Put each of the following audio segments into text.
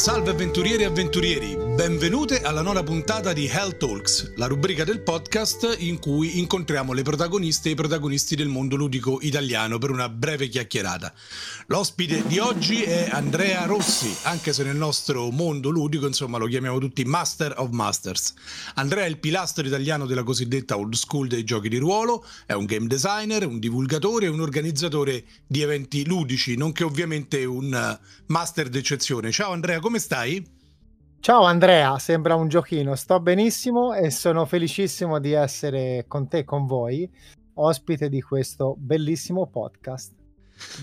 Salve avventurieri e avventurieri, benvenute alla nona puntata di Hell Talks, la rubrica del podcast in cui incontriamo le protagoniste e i protagonisti del mondo ludico italiano per una breve chiacchierata. L'ospite di oggi è Andrea Rossi, anche se nel nostro mondo ludico insomma lo chiamiamo tutti Master of Masters. Andrea è il pilastro italiano della cosiddetta old school dei giochi di ruolo, è un game designer, un divulgatore e un organizzatore di eventi ludici, nonché ovviamente un master d'eccezione. Ciao Andrea, come stai? Ciao Andrea, sembra un giochino, sto benissimo e sono felicissimo di essere con te, con voi, ospite di questo bellissimo podcast.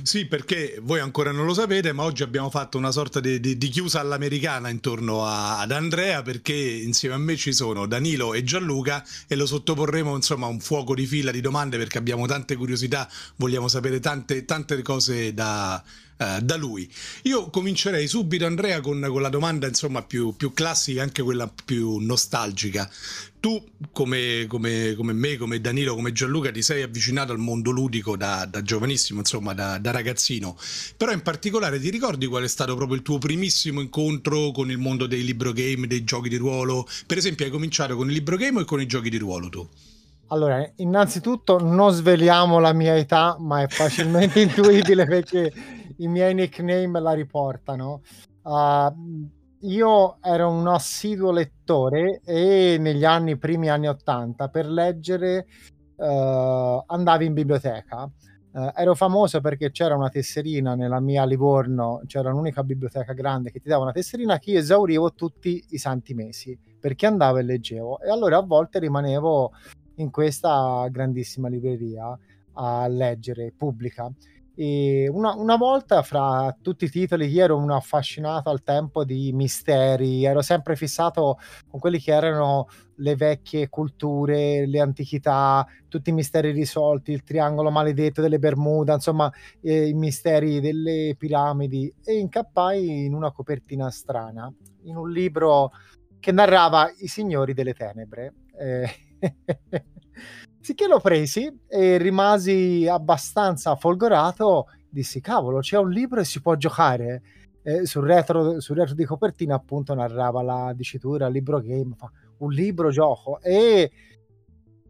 Sì, perché voi ancora non lo sapete, ma oggi abbiamo fatto una sorta di, di, di chiusa all'americana intorno a, ad Andrea, perché insieme a me ci sono Danilo e Gianluca e lo sottoporremo insomma a un fuoco di fila di domande perché abbiamo tante curiosità, vogliamo sapere tante, tante cose da, uh, da lui. Io comincerei subito, Andrea, con, con la domanda insomma più, più, classica, anche quella più nostalgica. Tu, come, come, come, me, come Danilo, come Gianluca, ti sei avvicinato al mondo ludico da, da giovanissimo, insomma, da, da, ragazzino. Però in particolare ti ricordi qual è stato proprio il tuo primissimo incontro con il mondo dei libro game, dei giochi di ruolo? Per esempio, hai cominciato con il libro game o con i giochi di ruolo tu? Allora, innanzitutto non sveliamo la mia età, ma è facilmente intuibile perché i miei nickname la riportano. Uh, io ero un assiduo lettore e negli anni, primi anni 80, per leggere uh, andavo in biblioteca. Uh, ero famoso perché c'era una tesserina nella mia Livorno, c'era un'unica biblioteca grande che ti dava una tesserina che io esaurivo tutti i santi mesi perché andavo e leggevo. E allora a volte rimanevo in questa grandissima libreria a leggere pubblica. E una, una, volta fra tutti i titoli io ero un affascinato al tempo di misteri, ero sempre fissato con quelli che erano le vecchie culture, le antichità, tutti i misteri risolti, il triangolo maledetto delle Bermuda, insomma eh, i misteri delle piramidi e incappai in una copertina strana, in un libro che narrava i signori delle tenebre. Eh, Sicché l'ho presi e rimasi abbastanza folgorato. Dissi, cavolo, c'è un libro e si può giocare. Eh, sul, retro, sul retro di copertina, appunto, narrava la dicitura libro game, un libro gioco. E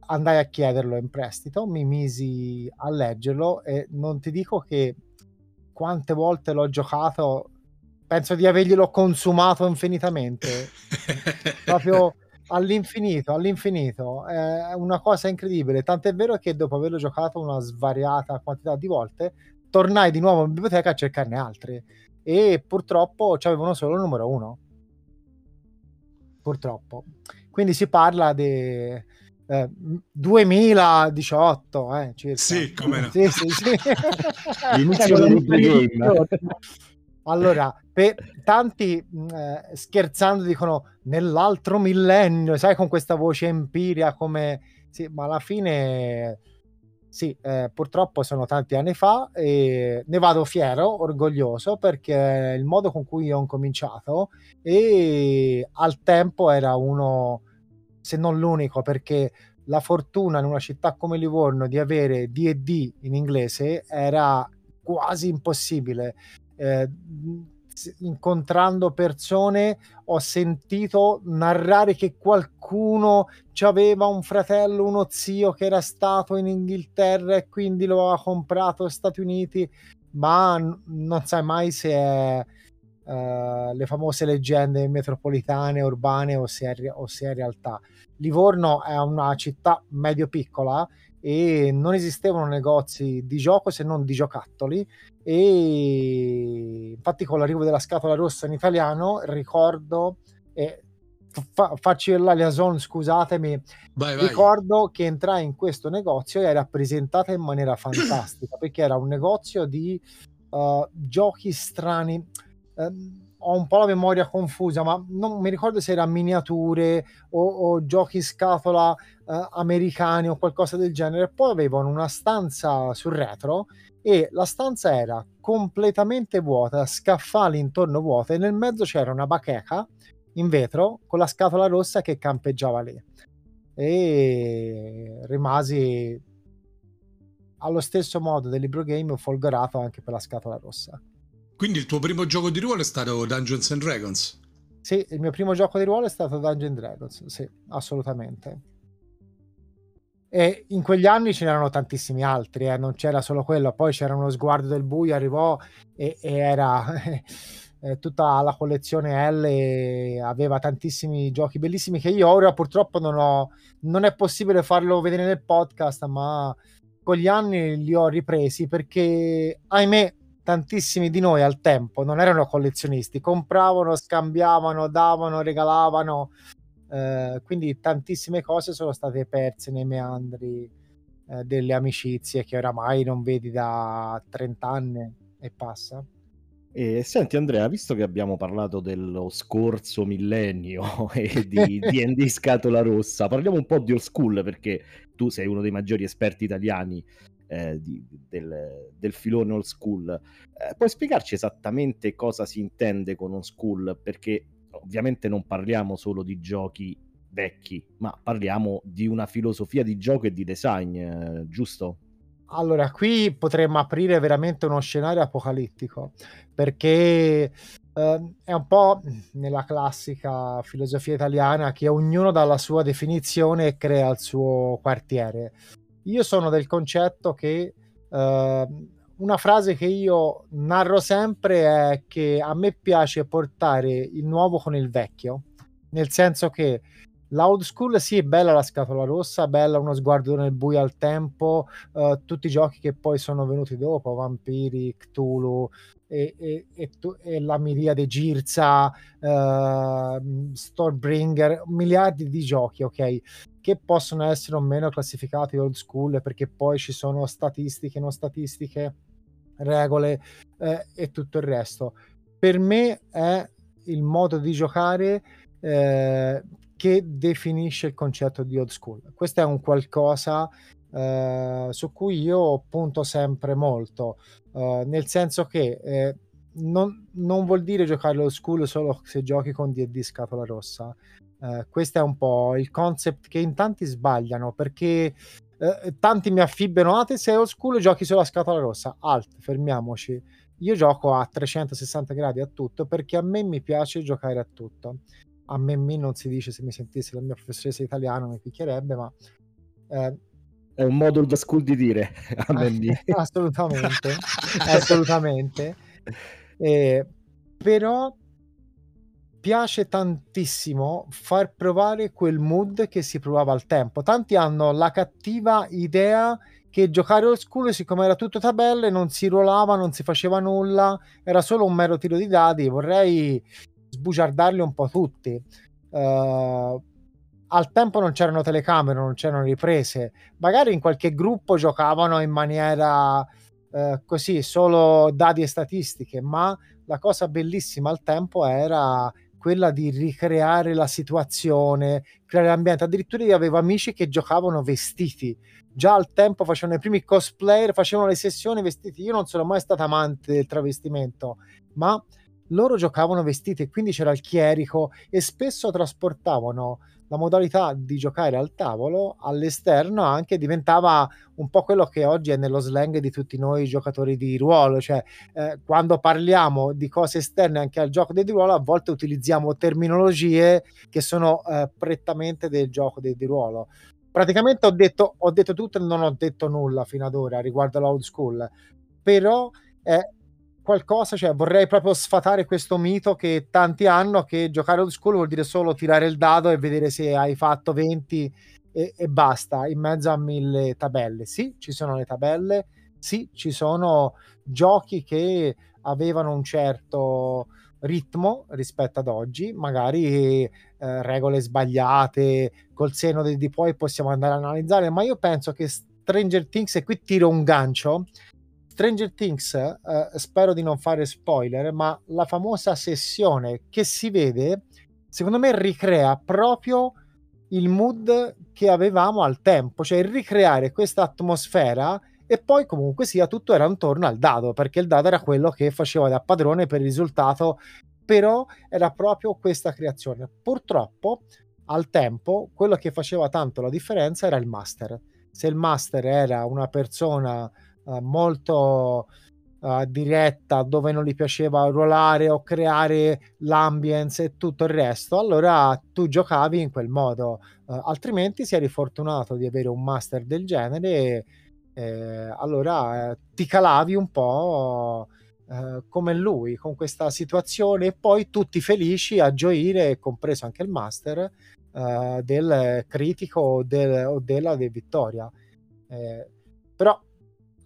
andai a chiederlo in prestito, mi misi a leggerlo e non ti dico che quante volte l'ho giocato, penso di averglielo consumato infinitamente. Proprio all'infinito, all'infinito. È una cosa incredibile. Tant'è vero che dopo averlo giocato una svariata quantità di volte, tornai di nuovo in biblioteca a cercarne altri. E purtroppo c'avevano solo il numero uno. Purtroppo. Quindi si parla di eh, 2018, eh, circa. Sì, come no. Sì, sì, sì. L'inizio del allora, per, tanti mm, eh, scherzando dicono nell'altro millennio, sai, con questa voce empiria come... Sì, ma alla fine... Sì, eh, purtroppo sono tanti anni fa e ne vado fiero, orgoglioso perché il modo con cui ho cominciato e al tempo era uno, se non l'unico, perché la fortuna in una città come Livorno di avere D&D in inglese era quasi impossibile eh, incontrando persone ho sentito narrare che qualcuno aveva un fratello, uno zio che era stato in Inghilterra e quindi lo ha comprato negli Stati Uniti, ma n- non sai mai se è uh, le famose leggende metropolitane, urbane o se, è, o se è realtà. Livorno è una città medio piccola e non esistevano negozi di gioco se non di giocattoli e infatti con l'arrivo della scatola rossa in italiano ricordo e fa, faccio la liaison scusatemi vai, vai. ricordo che entrai in questo negozio e era presentata in maniera fantastica perché era un negozio di uh, giochi strani uh, ho un po' la memoria confusa, ma non mi ricordo se era miniature o, o giochi scatola eh, americani o qualcosa del genere. Poi avevano una stanza sul retro e la stanza era completamente vuota, scaffali intorno vuote e nel mezzo c'era una bacheca in vetro con la scatola rossa che campeggiava lì. E rimasi allo stesso modo del libro game folgorato anche per la scatola rossa. Quindi il tuo primo gioco di ruolo è stato Dungeons and Dragons? Sì, il mio primo gioco di ruolo è stato Dungeons and Dragons, sì, assolutamente. E in quegli anni ce n'erano tantissimi altri, eh, non c'era solo quello, poi c'era uno sguardo del buio, arrivò e, e era eh, tutta la collezione L, aveva tantissimi giochi bellissimi che io ora purtroppo non ho, non è possibile farlo vedere nel podcast, ma con gli anni li ho ripresi perché, ahimè, tantissimi di noi al tempo non erano collezionisti, compravano, scambiavano, davano, regalavano eh, quindi tantissime cose sono state perse nei meandri eh, delle amicizie che oramai non vedi da 30 anni e passa. E senti Andrea, visto che abbiamo parlato dello scorso millennio e di D&D Scatola Rossa, parliamo un po' di old school perché tu sei uno dei maggiori esperti italiani eh, di, del, del, filone old school. Eh, puoi spiegarci esattamente cosa si intende con old school? Perché ovviamente non parliamo solo di giochi vecchi, ma parliamo di una filosofia di gioco e di design, eh, giusto? Allora, qui potremmo aprire veramente uno scenario apocalittico, perché eh, è un po' nella classica filosofia italiana che ognuno dà la sua definizione e crea il suo quartiere. Io sono del concetto che eh, una frase che io narro sempre è che a me piace portare il nuovo con il vecchio, nel senso che l'old school sì è bella la scatola rossa, bella uno sguardo nel buio al tempo, uh, tutti i giochi che poi sono venuti dopo, Vampiri, Cthulhu e, e, e, e la miriade Girza, uh, Storebringer, miliardi di giochi, ok? Che possono essere o meno classificati old school perché poi ci sono statistiche, non statistiche regole eh, e tutto il resto. Per me è il modo di giocare eh, che definisce il concetto di old school. Questo è un qualcosa eh, su cui io punto sempre molto, eh, nel senso che eh, non, non, vuol dire giocare old school solo se giochi con D&D scatola rossa. Uh, questo è un po' il concept che in tanti sbagliano perché eh, tanti mi affibbiano, ah te sei old school giochi sulla scatola rossa, alt, fermiamoci. Io gioco a 360 gradi a tutto perché a me mi piace giocare a tutto. A me non si dice se mi sentissi la mia professoressa italiana mi picchierebbe, ma... Eh, è un modo da school di dire a me assolutamente assolutamente eh, però piace tantissimo far provare quel mood che si provava al tempo. Tanti hanno la cattiva idea che giocare old school, siccome era tutto tabelle, non si ruolava, non si faceva nulla, era solo un mero tiro di dadi. Vorrei sbugiardarli un po' tutti. Uh, al tempo non c'erano telecamere, non c'erano riprese. Magari in qualche gruppo giocavano in maniera uh, così, solo dadi e statistiche, ma la cosa bellissima al tempo era quella di ricreare la situazione, creare l'ambiente. Addirittura io avevo amici che giocavano vestiti. Già al tempo facevano i primi cosplayer, facevano le sessioni vestiti. Io non sono mai stato amante del travestimento, ma loro giocavano vestiti e quindi c'era il chierico e spesso trasportavano la modalità di giocare al tavolo all'esterno anche diventava un po' quello che oggi è nello slang di tutti noi giocatori di ruolo, cioè eh, quando parliamo di cose esterne anche al gioco di ruolo a volte utilizziamo terminologie che sono eh, prettamente del gioco di ruolo. Praticamente ho detto, ho detto tutto e non ho detto nulla fino ad ora riguardo l'old school, però eh, qualcosa, cioè vorrei proprio sfatare questo mito che tanti hanno che giocare old school vuol dire solo tirare il dado e vedere se hai fatto 20 e, e basta in mezzo a mille tabelle. Sì, ci sono le tabelle, sì, ci sono giochi che avevano un certo ritmo rispetto ad oggi, magari eh, regole sbagliate, col seno di, di poi possiamo andare a analizzare, ma io penso che Stranger Things, e qui tiro un gancio, Stranger Things, eh, spero di non fare spoiler, ma la famosa sessione che si vede, secondo me ricrea proprio il mood che avevamo al tempo, cioè ricreare questa atmosfera e poi comunque sia tutto era intorno al dado, perché il dado era quello che faceva da padrone per il risultato, però era proprio questa creazione. Purtroppo al tempo quello che faceva tanto la differenza era il master. Se il master era una persona eh, molto uh, diretta dove non gli piaceva ruolare o creare l'ambience e tutto il resto, allora tu giocavi in quel modo, uh, altrimenti se eri fortunato di avere un master del genere, eh, allora eh, ti calavi un po'. Uh, come lui con questa situazione e poi tutti felici a gioire, compreso anche il master uh, del critico del, o della de vittoria. Eh, però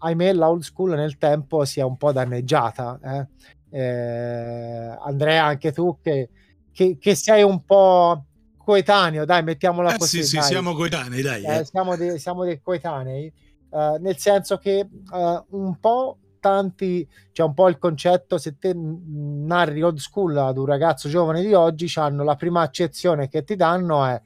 ahimè la old school nel tempo si è un po' danneggiata. Eh? Eh, Andrea, anche tu che, che, che, sei un po' coetaneo, dai, mettiamola eh, così. Sì, dai. sì, siamo coetanei, dai. Eh, eh. siamo, dei, siamo dei coetanei, uh, nel senso che uh, un po' tanti, c'è cioè un po' il concetto, se te narri old school ad un ragazzo giovane di oggi, hanno la prima accezione che ti danno è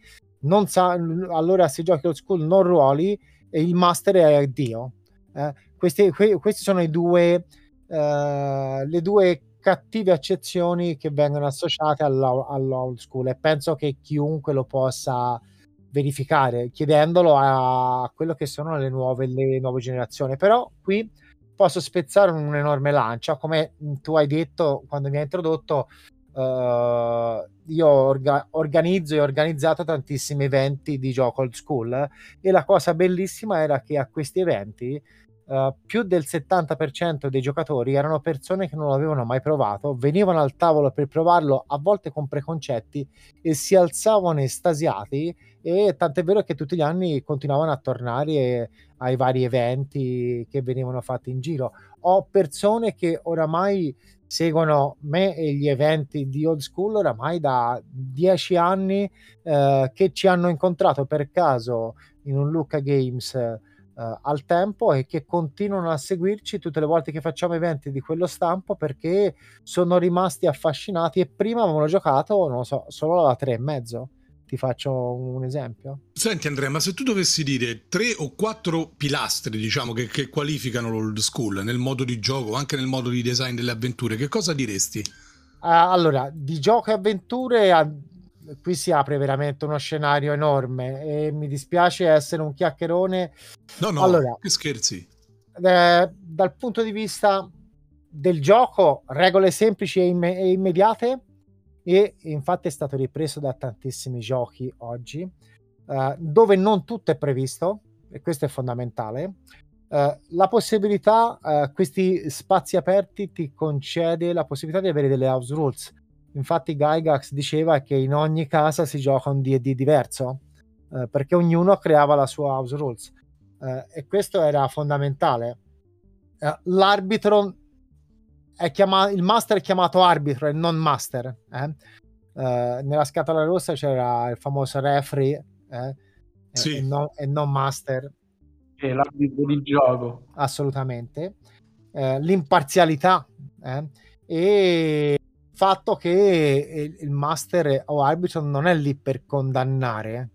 non sa, allora se giochi old school non ruoli e il master è Dio. Eh, questi, que, questi sono i due, uh, le due cattive accezioni che vengono associate all'old school e penso che chiunque lo possa verificare chiedendolo a quello che sono le nuove, le nuove generazioni. Però qui posso spezzare un'enorme lancia, come tu hai detto quando mi hai introdotto. Uh, io orga- organizzo e ho organizzato tantissimi eventi di gioco old school e la cosa bellissima era che a questi eventi Uh, più del 70% dei giocatori erano persone che non l'avevano mai provato, venivano al tavolo per provarlo, a volte con preconcetti, e si alzavano estasiati. E tant'è vero che tutti gli anni continuavano a tornare ai vari eventi che venivano fatti in giro. Ho persone che oramai seguono me e gli eventi di old school oramai da dieci anni uh, che ci hanno incontrato per caso in un Luca Games uh, al tempo e che continuano a seguirci tutte le volte che facciamo eventi di quello stampo perché sono rimasti affascinati e prima avevano giocato, non lo so, solo alla tre e mezzo. Ti faccio un esempio. Senti Andrea, ma se tu dovessi dire tre o quattro pilastri, diciamo, che, che qualificano l'old school nel modo di gioco, anche nel modo di design delle avventure, che cosa diresti? Uh, allora, di gioco e avventure qui si apre veramente uno scenario enorme e mi dispiace essere un chiacchierone. No, no, allora, che scherzi. Eh, dal punto di vista del gioco, regole semplici e, imme- e, immediate e infatti è stato ripreso da tantissimi giochi oggi eh, dove non tutto è previsto e questo è fondamentale. Uh, la possibilità, uh, questi spazi aperti ti concede la possibilità di avere delle house rules Infatti Gygax diceva che in ogni casa si gioca un D&D diverso, eh, perché ognuno creava la sua house rules. Eh, e questo era fondamentale. Eh, l'arbitro è chiamato, il master è chiamato arbitro e non master. Eh. Eh, nella scatola rossa c'era il famoso referee eh, sì. e, non, e, non, master. È l'arbitro di gioco. Assolutamente. l'imparzialità e fatto che il master o arbitro non è lì per condannare,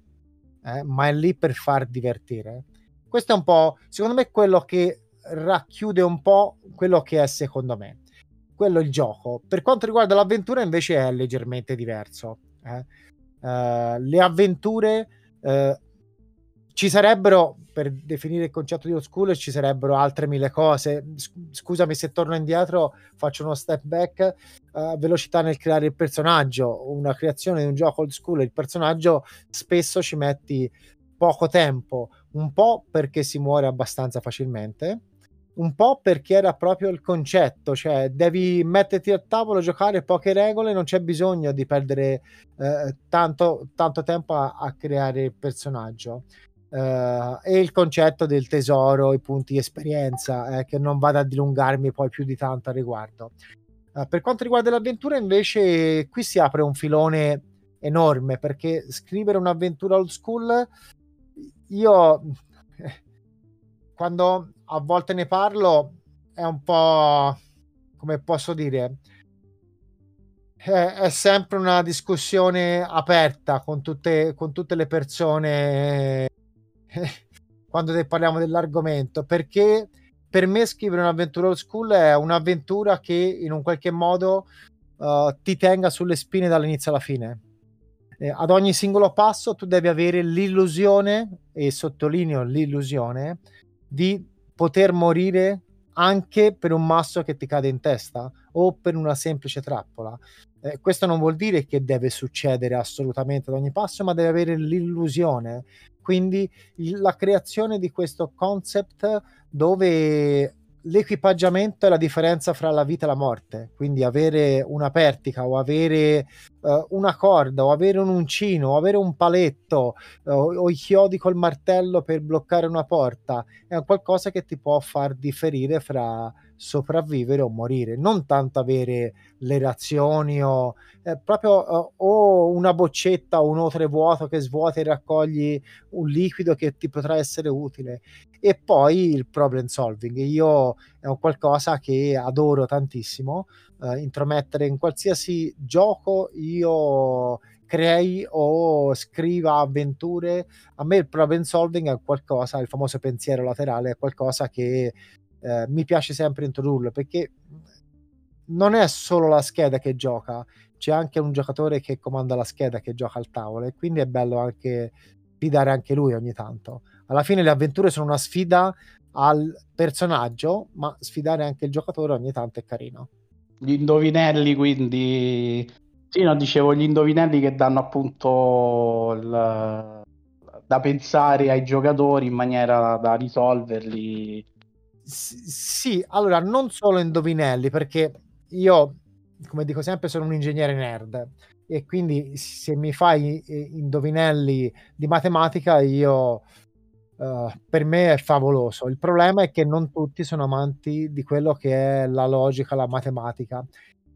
eh, ma è lì per far divertire. Questo è un po', secondo me, quello che racchiude un po' quello che è secondo me. Quello il gioco. Per quanto riguarda l'avventura, invece, è leggermente diverso. Eh. Uh, le avventure uh, ci sarebbero, per definire il concetto di old school, ci sarebbero altre mille cose. Scusami se torno indietro, faccio uno step back. Uh, velocità nel creare il personaggio, una creazione di un gioco old school, il personaggio spesso ci metti poco tempo, un po' perché si muore abbastanza facilmente, un po' perché era proprio il concetto, cioè devi metterti a tavolo, giocare poche regole, non c'è bisogno di perdere eh, tanto, tanto tempo a, a creare il personaggio. Uh, e il concetto del tesoro, i punti esperienza, eh, che non vado a dilungarmi poi più di tanto al riguardo. Uh, per quanto riguarda l'avventura, invece, qui si apre un filone enorme perché scrivere un'avventura old school, io quando a volte ne parlo è un po' come posso dire. È, è sempre una discussione aperta con tutte, con tutte le persone quando parliamo dell'argomento, perché per me scrivere un'avventura old school è un'avventura che in un qualche modo uh, ti tenga sulle spine dall'inizio alla fine. Eh, ad ogni singolo passo tu devi avere l'illusione, e sottolineo l'illusione, di poter morire anche per un masso che ti cade in testa o per una semplice trappola. Eh, questo non vuol dire che deve succedere assolutamente ad ogni passo, ma deve avere l'illusione. Quindi la creazione di questo concept dove l'equipaggiamento è la differenza fra la vita e la morte, quindi avere una pertica o avere uh, una corda o avere un uncino o avere un paletto uh, o i chiodi col martello per bloccare una porta è qualcosa che ti può far differire fra sopravvivere o morire, non tanto avere le reazioni o eh, proprio uh, o una boccetta o un otre vuoto che svuota e raccogli un liquido che ti potrà essere utile. E poi il problem solving. Io è un qualcosa che adoro tantissimo uh, intromettere in qualsiasi gioco io crei o scriva avventure. A me il problem solving è qualcosa il famoso pensiero laterale è qualcosa che eh, mi piace sempre introdurlo perché non è solo la scheda che gioca, c'è anche un giocatore che comanda la scheda che gioca al tavolo e quindi è bello anche sfidare anche lui ogni tanto. Alla fine le avventure sono una sfida al personaggio, ma sfidare anche il giocatore ogni tanto è carino. Gli indovinelli, quindi sì, no, dicevo gli indovinelli che danno appunto il... da pensare ai giocatori in maniera da risolverli sì, allora non solo indovinelli, perché io, come dico sempre, sono un ingegnere nerd e quindi se mi fai indovinelli di matematica, io uh, per me è favoloso. Il problema è che non tutti sono amanti di quello che è la logica, la matematica.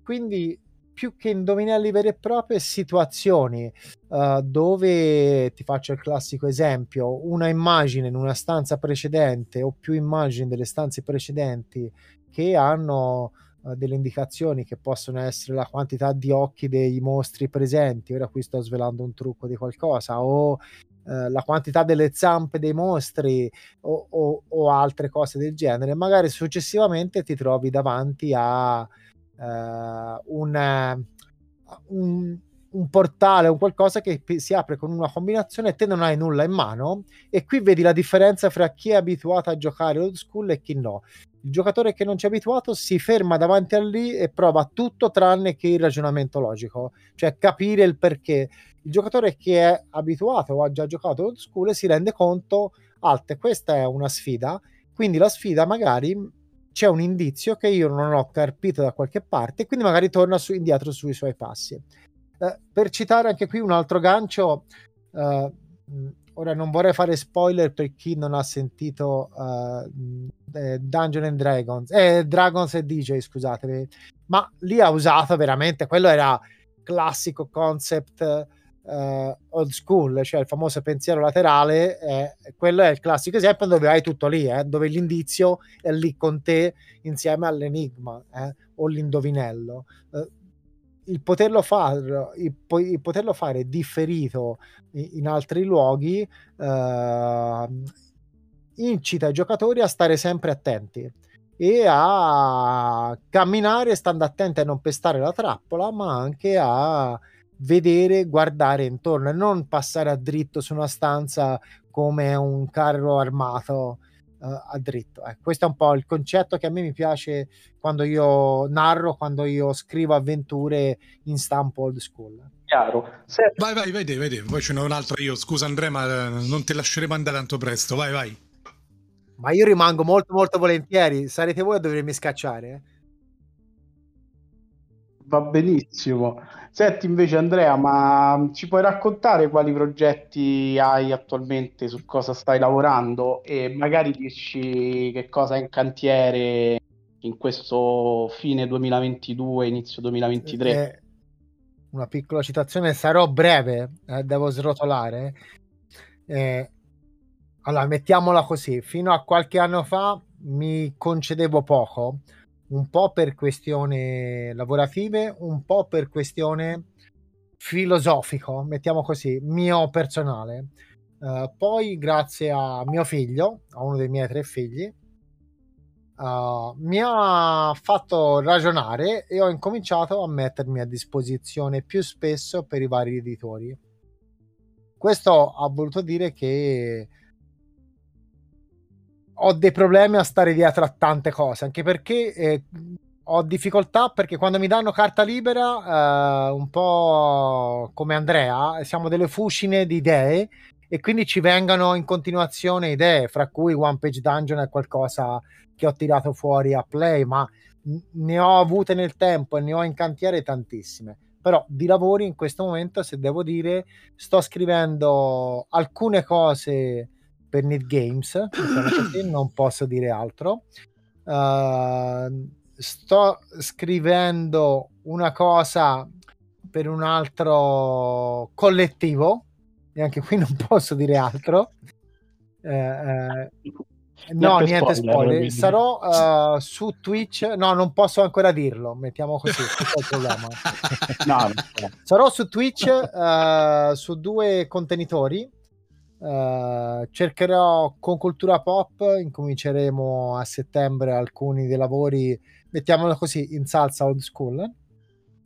Quindi più che indovinelli veri e propri, situazioni uh, dove ti faccio il classico esempio: una immagine in una stanza precedente o più immagini delle stanze precedenti che hanno uh, delle indicazioni che possono essere la quantità di occhi dei mostri presenti. Ora qui sto svelando un trucco di qualcosa, o uh, la quantità delle zampe dei mostri o, o, o altre cose del genere. Magari successivamente ti trovi davanti a uh, un, un, un, portale o qualcosa che si apre con una combinazione e te non hai nulla in mano e qui vedi la differenza fra chi è abituato a giocare old school e chi no. Il giocatore che non ci è abituato si ferma davanti a lì e prova tutto tranne che il ragionamento logico, cioè capire il perché. Il giocatore che è abituato o ha già giocato old school si rende conto, alte, questa è una sfida, quindi la sfida magari c'è un indizio che io non ho carpito da qualche parte quindi magari torna su, indietro sui suoi passi. Eh, per citare anche qui un altro gancio, eh, ora non vorrei fare spoiler per chi non ha sentito uh, eh, Dungeon and Dragons, eh, Dragons e DJ, scusatemi, ma lì ha usato veramente, quello era classico concept uh, old school, cioè il famoso pensiero laterale, eh, quello è il classico esempio dove hai tutto lì, eh, dove l'indizio è lì con te insieme all'enigma eh, o l'indovinello. Uh, il poterlo, far, il, il poterlo fare differito in, in altri luoghi uh, incita i giocatori a stare sempre attenti e a camminare stando attenti a non pestare la trappola, ma anche a vedere, guardare intorno e non passare a dritto su una stanza come un carro armato uh, a dritto. Eh, questo è un po' il concetto che a me mi piace quando io narro, quando io scrivo avventure in stampo old school. Chiaro. Se... Vai, vai, vedi, vedi, poi ce n'è un altro io. Scusa Andrea, ma eh, non ti lasceremo andare tanto presto. Vai, vai. Ma io rimango molto, molto volentieri. Sarete voi a dovermi scacciare. Eh? Va benissimo. Senti invece Andrea, ma ci puoi raccontare quali progetti hai attualmente, su cosa stai lavorando e magari dirci che cosa è in cantiere in questo fine 2022, inizio 2023? Eh, una piccola citazione, sarò breve, eh, devo srotolare. Eh, allora, mettiamola così, fino a qualche anno fa mi concedevo poco un po' per questioni lavorative, un po' per questione filosofico, mettiamo così, mio personale. Uh, poi, grazie a mio figlio, a uno dei miei tre figli, uh, mi ha fatto ragionare e ho incominciato a mettermi a disposizione più spesso per i vari editori. Questo ha voluto dire che ho dei problemi a stare dietro a tante cose, anche perché eh, ho difficoltà perché quando mi danno carta libera, eh, un po' come Andrea, siamo delle fucine di idee e quindi ci vengano in continuazione idee, fra cui One Page Dungeon è qualcosa che ho tirato fuori a play, ma ne ho avute nel tempo e ne ho in cantiere tantissime. Però di lavori in questo momento, se devo dire, sto scrivendo alcune cose per Need Games, così, non posso dire altro. Uh, sto scrivendo una cosa per un altro collettivo, e anche qui non posso dire altro. Eh, eh, no, niente spoiler. spoiler. Sarò uh, su Twitch. No, non posso ancora dirlo. Mettiamo così. no, Sarò su Twitch uh, su due contenitori. Uh, cercherò con cultura pop. Incominceremo a settembre alcuni dei lavori mettiamolo così, in salsa old school.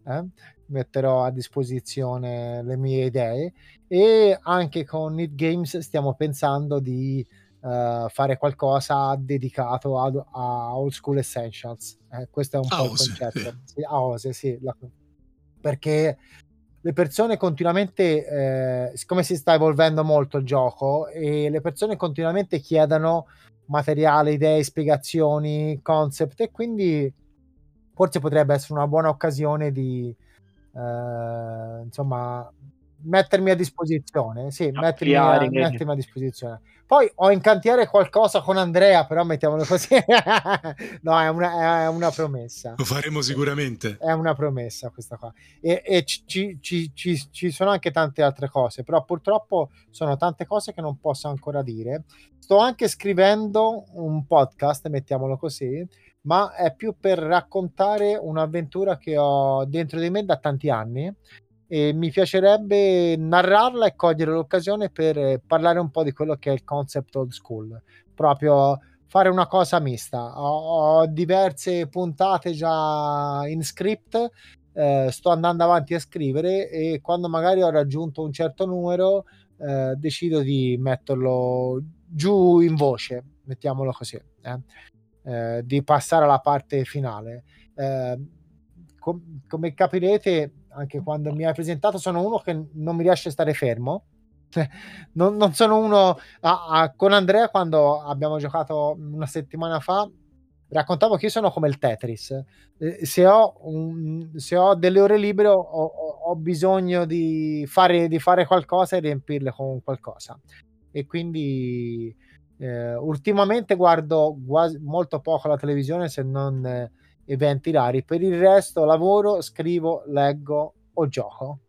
Eh? Metterò a disposizione le mie idee e anche con Need Games stiamo pensando di uh, fare qualcosa dedicato a, a Old School Essentials. Eh, questo è un po' il concetto. Sì. a Ose, sì. La, perché le persone continuamente, eh, siccome si sta evolvendo molto il gioco, e le persone continuamente chiedono materiale, idee, spiegazioni, concept e quindi forse potrebbe essere una buona occasione di eh, insomma mettermi a disposizione sì, mettermi a, mettermi a, disposizione. Poi ho in cantiere qualcosa con Andrea però mettiamolo così. No è una, è una, promessa. Lo faremo sicuramente. È una promessa questa qua. E, e ci, ci, ci, ci, sono anche tante altre cose però purtroppo sono tante cose che non posso ancora dire. Sto anche scrivendo un podcast mettiamolo così ma è più per raccontare un'avventura che ho dentro di me da tanti anni e mi piacerebbe narrarla e cogliere l'occasione per parlare un po' di quello che è il concept old school, proprio fare una cosa mista. Ho, ho diverse puntate già in script, eh, sto andando avanti a scrivere e quando magari ho raggiunto un certo numero eh, decido di metterlo giù in voce, mettiamolo così. Eh. Eh, di passare alla parte finale. Eh, com- come capirete, anche quando mi hai presentato, sono uno che non mi riesce a stare fermo. non, non, sono uno a, a, con Andrea quando abbiamo giocato una settimana fa raccontavo che io sono come il Tetris eh, se, ho un, se, ho delle ore libere ho, ho, bisogno di fare, di fare, qualcosa e riempirle con qualcosa e quindi eh, ultimamente guardo quasi, molto poco la televisione se non eventi rari. Per il resto lavoro, scrivo, leggo o gioco.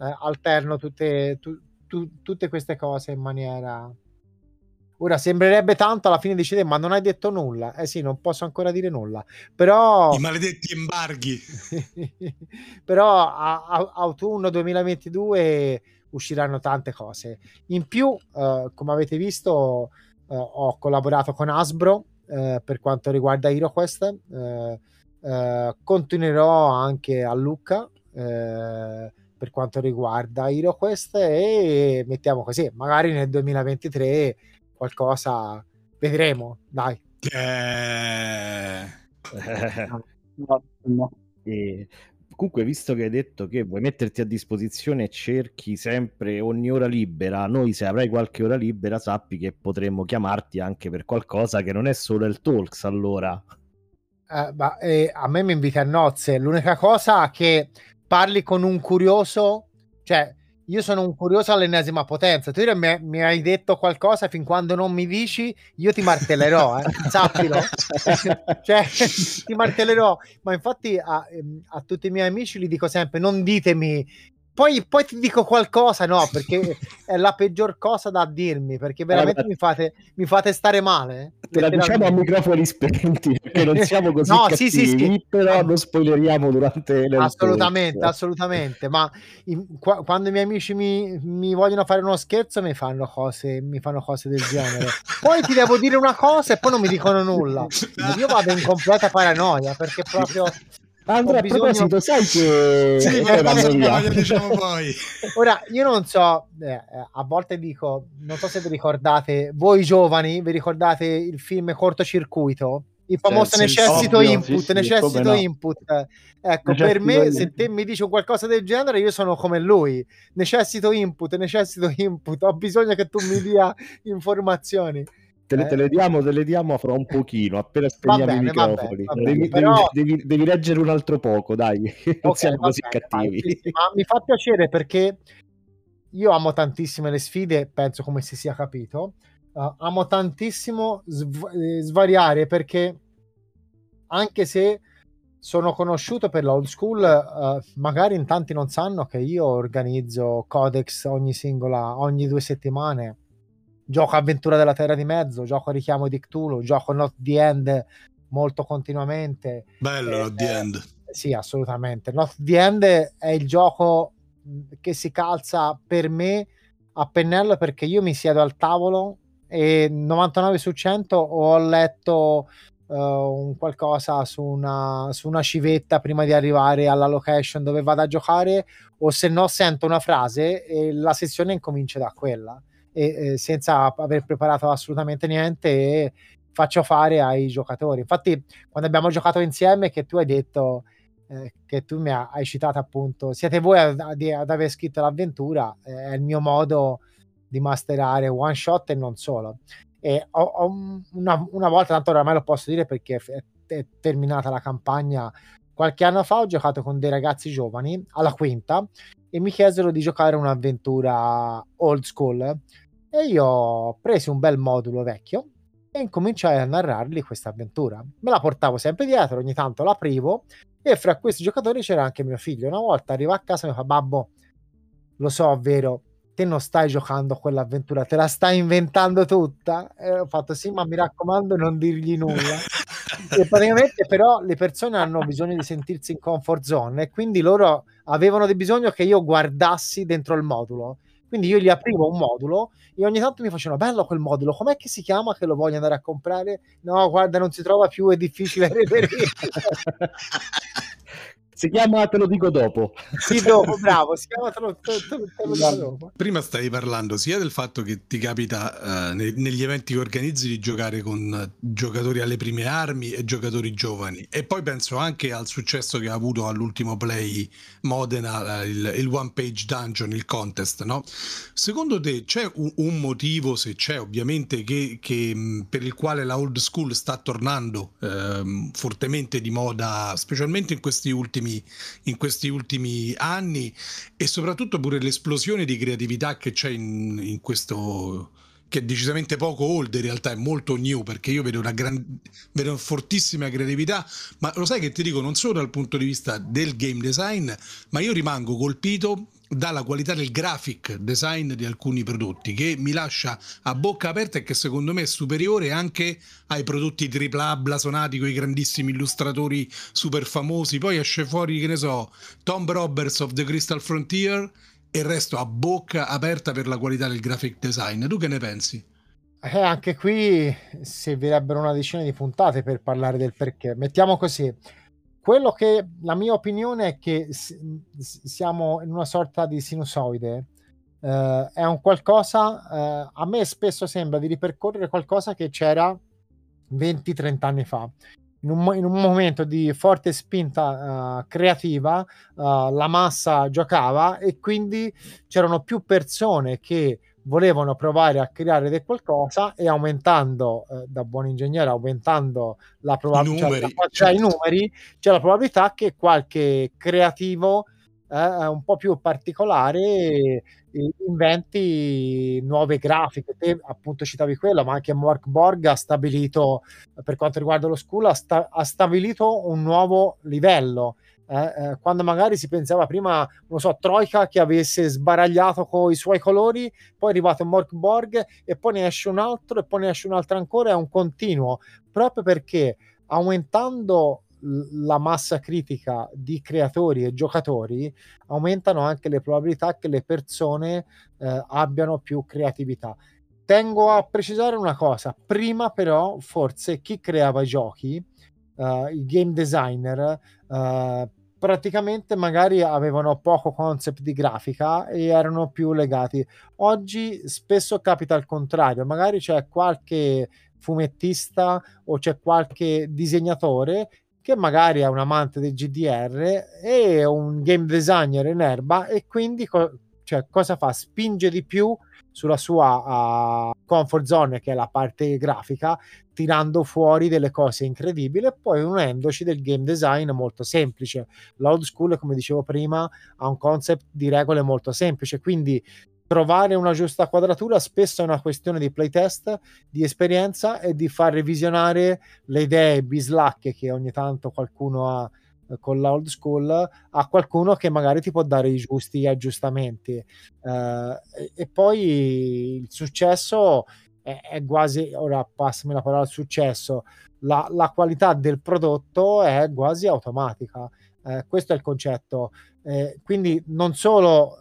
Eh, alterno tutte, tu, tu, tutte queste cose in maniera... Ora sembrerebbe tanto alla fine decidere, ma non hai detto nulla. Eh sì, non posso ancora dire nulla. Però... I maledetti embarghi. Però a, a, autunno 2022 usciranno tante cose. In più, uh, come avete visto, eh, ho collaborato con Hasbro eh, per quanto riguarda HeroQuest. Eh, eh, continuerò anche a Lucca eh, per quanto riguarda HeroQuest e mettiamo così, magari nel 2023 qualcosa vedremo, dai. Eh... no, no. E comunque, visto che hai detto che vuoi metterti a disposizione e cerchi sempre ogni ora libera, noi se avrai qualche ora libera sappi che potremmo chiamarti anche per qualcosa che non è solo il Talks allora. Eh, ma, eh, a me mi invita a nozze, l'unica cosa è che parli con un curioso, cioè io sono un curioso all'ennesima potenza. Tu mi, mi, hai detto qualcosa fin quando non mi dici, io ti martellerò, eh? sappilo. cioè, ti martellerò. Ma infatti a, ehm, a, tutti i miei amici gli dico sempre: non ditemi poi, poi, ti dico qualcosa, no, perché è la peggior cosa da dirmi, perché veramente allora, mi, fate, mi, fate, stare male. Te la diciamo a microfoni spenti, perché non siamo così no, cattivi, sì, sì, sì. però non spoileriamo durante le Assolutamente, assolutamente, ma in, qua, quando i miei amici mi, mi, vogliono fare uno scherzo mi fanno, cose, mi fanno cose del genere. Poi ti devo dire una cosa e poi non mi dicono nulla. Io vado in completa paranoia, perché proprio Andrea, bisogno... a proposito, sai che... sì, ma cosa diciamo poi. Ora, io non so, eh, a volte dico, non so se vi ricordate, voi giovani, vi ricordate il film Cortocircuito? Il famoso sì, necessito ovvio, input, sì, necessito no. input. Ecco, necessito per me, se te mi dici qualcosa del genere, io sono come lui. Necessito input, necessito input, ho bisogno che tu mi dia informazioni. Te le, eh. te le, diamo, te le diamo fra un pochino, appena spegniamo bene, i microfoni. Va bene, va bene, devi, però... devi, devi, leggere un altro poco, dai, non okay, siamo così cattivi. Ma mi fa piacere perché io amo tantissime le sfide, penso come si sia capito. Uh, amo tantissimo sv- eh, svariare perché anche se sono conosciuto per l'old school, uh, magari in tanti non sanno che io organizzo Codex ogni singola, ogni due settimane gioco Avventura della Terra di Mezzo, gioco Richiamo di Cthulhu, gioco Not the End molto continuamente. Bello Not the End. Sì, assolutamente. Not the End è il gioco che si calza per me a pennello perché io mi siedo al tavolo e 99 su 100 ho letto uh, un qualcosa su una, su una civetta prima di arrivare alla location dove vado a giocare o se no sento una frase e la sessione incomincia da quella e, eh, senza aver preparato assolutamente niente e faccio fare ai giocatori. Infatti, quando abbiamo giocato insieme, che tu hai detto eh, che tu mi hai citato appunto, siete voi ad, ad aver scritto l'avventura, eh, è il mio modo di masterare one shot e non solo. E ho, ho una, una, volta, tanto oramai lo posso dire perché è, è terminata la campagna qualche anno fa ho giocato con dei ragazzi giovani alla quinta e mi chiesero di giocare un'avventura old school e io ho preso un bel modulo vecchio e incominciai a narrargli questa avventura. Me la portavo sempre dietro, ogni tanto l'aprivo e fra questi giocatori c'era anche mio figlio. Una volta arriva a casa e mi fa babbo, lo so, vero, te non stai giocando quell'avventura, te la stai inventando tutta. E ho fatto sì, ma mi raccomando non dirgli nulla. e praticamente però le persone hanno bisogno di sentirsi in comfort zone e quindi loro avevano bisogno che io guardassi dentro il modulo quindi io gli aprivo un modulo e ogni tanto mi facevano bello quel modulo, com'è che si chiama che lo voglio andare a comprare? No, guarda, non si trova più, è difficile reperire. Si chiama Te lo dico dopo. Sì, dopo, bravo, si chiama Te lo, te, te, te lo dico dopo. Prima stavi parlando sia del fatto che ti capita uh, ne, negli eventi che organizzi di giocare con giocatori alle prime armi e giocatori giovani e poi penso anche al successo che ha avuto all'ultimo play Modena, uh, il, il, One Page Dungeon, il contest, no? Secondo te c'è un, un motivo, se c'è ovviamente, che, che, per il quale la old school sta tornando uh, fortemente di moda, specialmente in questi ultimi ultimi, in questi ultimi anni e soprattutto pure l'esplosione di creatività che c'è in, in questo che è decisamente poco old in realtà è molto new perché io vedo una, gran, vedo una fortissima creatività ma lo sai che ti dico non solo dal punto di vista del game design ma io rimango colpito dalla qualità del graphic design di alcuni prodotti che mi lascia a bocca aperta e che secondo me è superiore anche ai prodotti AAA blasonati con i grandissimi illustratori super famosi. Poi esce fuori che ne so Tomb Robbers of the Crystal Frontier e resto a bocca aperta per la qualità del graphic design. Tu che ne pensi? Eh, anche qui servirebbero una decina di puntate per parlare del perché. Mettiamo così quello che la mia opinione è che siamo in una sorta di sinusoide. Uh, è un qualcosa, uh, a me spesso sembra di ripercorrere qualcosa che c'era 20-30 anni fa. In un, in un, momento di forte spinta uh, creativa, la massa giocava e quindi c'erano più persone che volevano provare a creare del qualcosa e aumentando eh, da buon ingegnere aumentando la probabilità cioè, cioè, certo. i numeri c'è la probabilità che qualche creativo eh, un po' più particolare eh, inventi nuove grafiche te appunto citavi quello ma anche Mark Borg ha stabilito per quanto riguarda lo school ha, sta- ha stabilito un nuovo livello eh, eh, quando magari si pensava prima, non so, Troika che avesse sbaragliato con i suoi colori, poi è arrivato Mork Borg e poi ne esce un altro e poi ne esce un altro ancora, è un continuo, proprio perché aumentando la massa critica di creatori e giocatori aumentano anche le probabilità che le persone eh, abbiano più creatività. Tengo a precisare una cosa, prima però forse chi creava i giochi uh, i game designer uh, praticamente magari avevano poco concept di grafica e erano più legati. Oggi spesso capita il contrario, magari c'è qualche fumettista o c'è qualche disegnatore che magari è un amante del GDR e un game designer in erba e quindi co- cioè, cosa fa? Spinge di più sulla sua uh, comfort zone, che è la parte grafica, tirando fuori delle cose incredibili e poi unendoci del game design molto semplice. L'old school, come dicevo prima, ha un concept di regole molto semplice, quindi trovare una giusta quadratura spesso è una questione di playtest, di esperienza e di far revisionare le idee bislacche che ogni tanto qualcuno ha con la old school a qualcuno che magari ti può dare i giusti aggiustamenti. Uh, e, poi il successo è, è, quasi ora passami la parola al successo. La, la, qualità del prodotto è quasi automatica. Uh, questo è il concetto. Uh, quindi non solo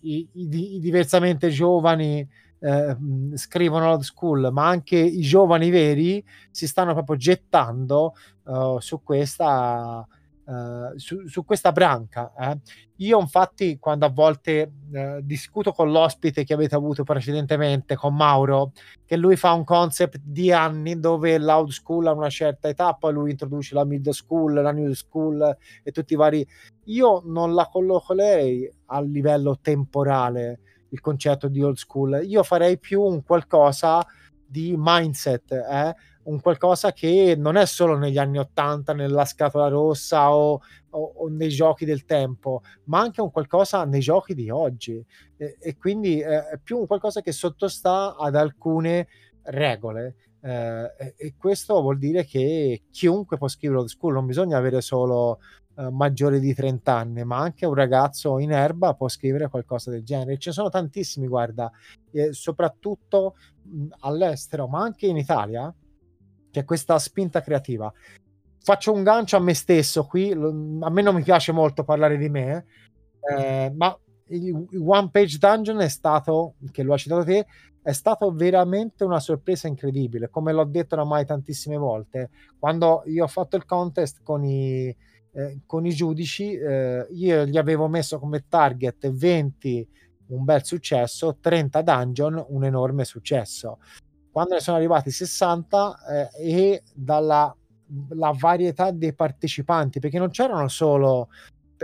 i, i, i, diversamente giovani scrivono old school ma anche i giovani veri si stanno proprio gettando su questa Uh, su, su, questa branca. Eh. Io, infatti, quando a volte uh, discuto con l'ospite che avete avuto precedentemente, con Mauro, che lui fa un concept di anni dove l'old school ha una certa età, poi lui introduce la middle school, la new school e tutti i vari. Io non la collocherei a livello temporale il concetto di old school. Io farei più un qualcosa di mindset, eh? Un qualcosa che non è solo negli anni 80 nella scatola rossa o, o, o, nei giochi del tempo, ma anche un qualcosa nei giochi di oggi e, e quindi eh, è più un qualcosa che sottostà ad alcune regole. Eh, e questo vuol dire che chiunque può scrivere old school, non bisogna avere solo eh, maggiore di 30 anni, ma anche un ragazzo in erba può scrivere qualcosa del genere. Ce ne sono tantissimi, guarda, soprattutto mh, all'estero, ma anche in Italia c'è questa spinta creativa. Faccio un gancio a me stesso qui, a me non mi piace molto parlare di me, eh, ma il One Page Dungeon è stato, che lo hai citato te, è stato veramente una sorpresa incredibile, come l'ho detto ormai tantissime volte. Quando io ho fatto il contest con i, eh, con i giudici, eh, io gli avevo messo come target 20 un bel successo, 30 dungeon un enorme successo quando ne sono arrivati 60 eh, e dalla varietà dei partecipanti, perché non c'erano solo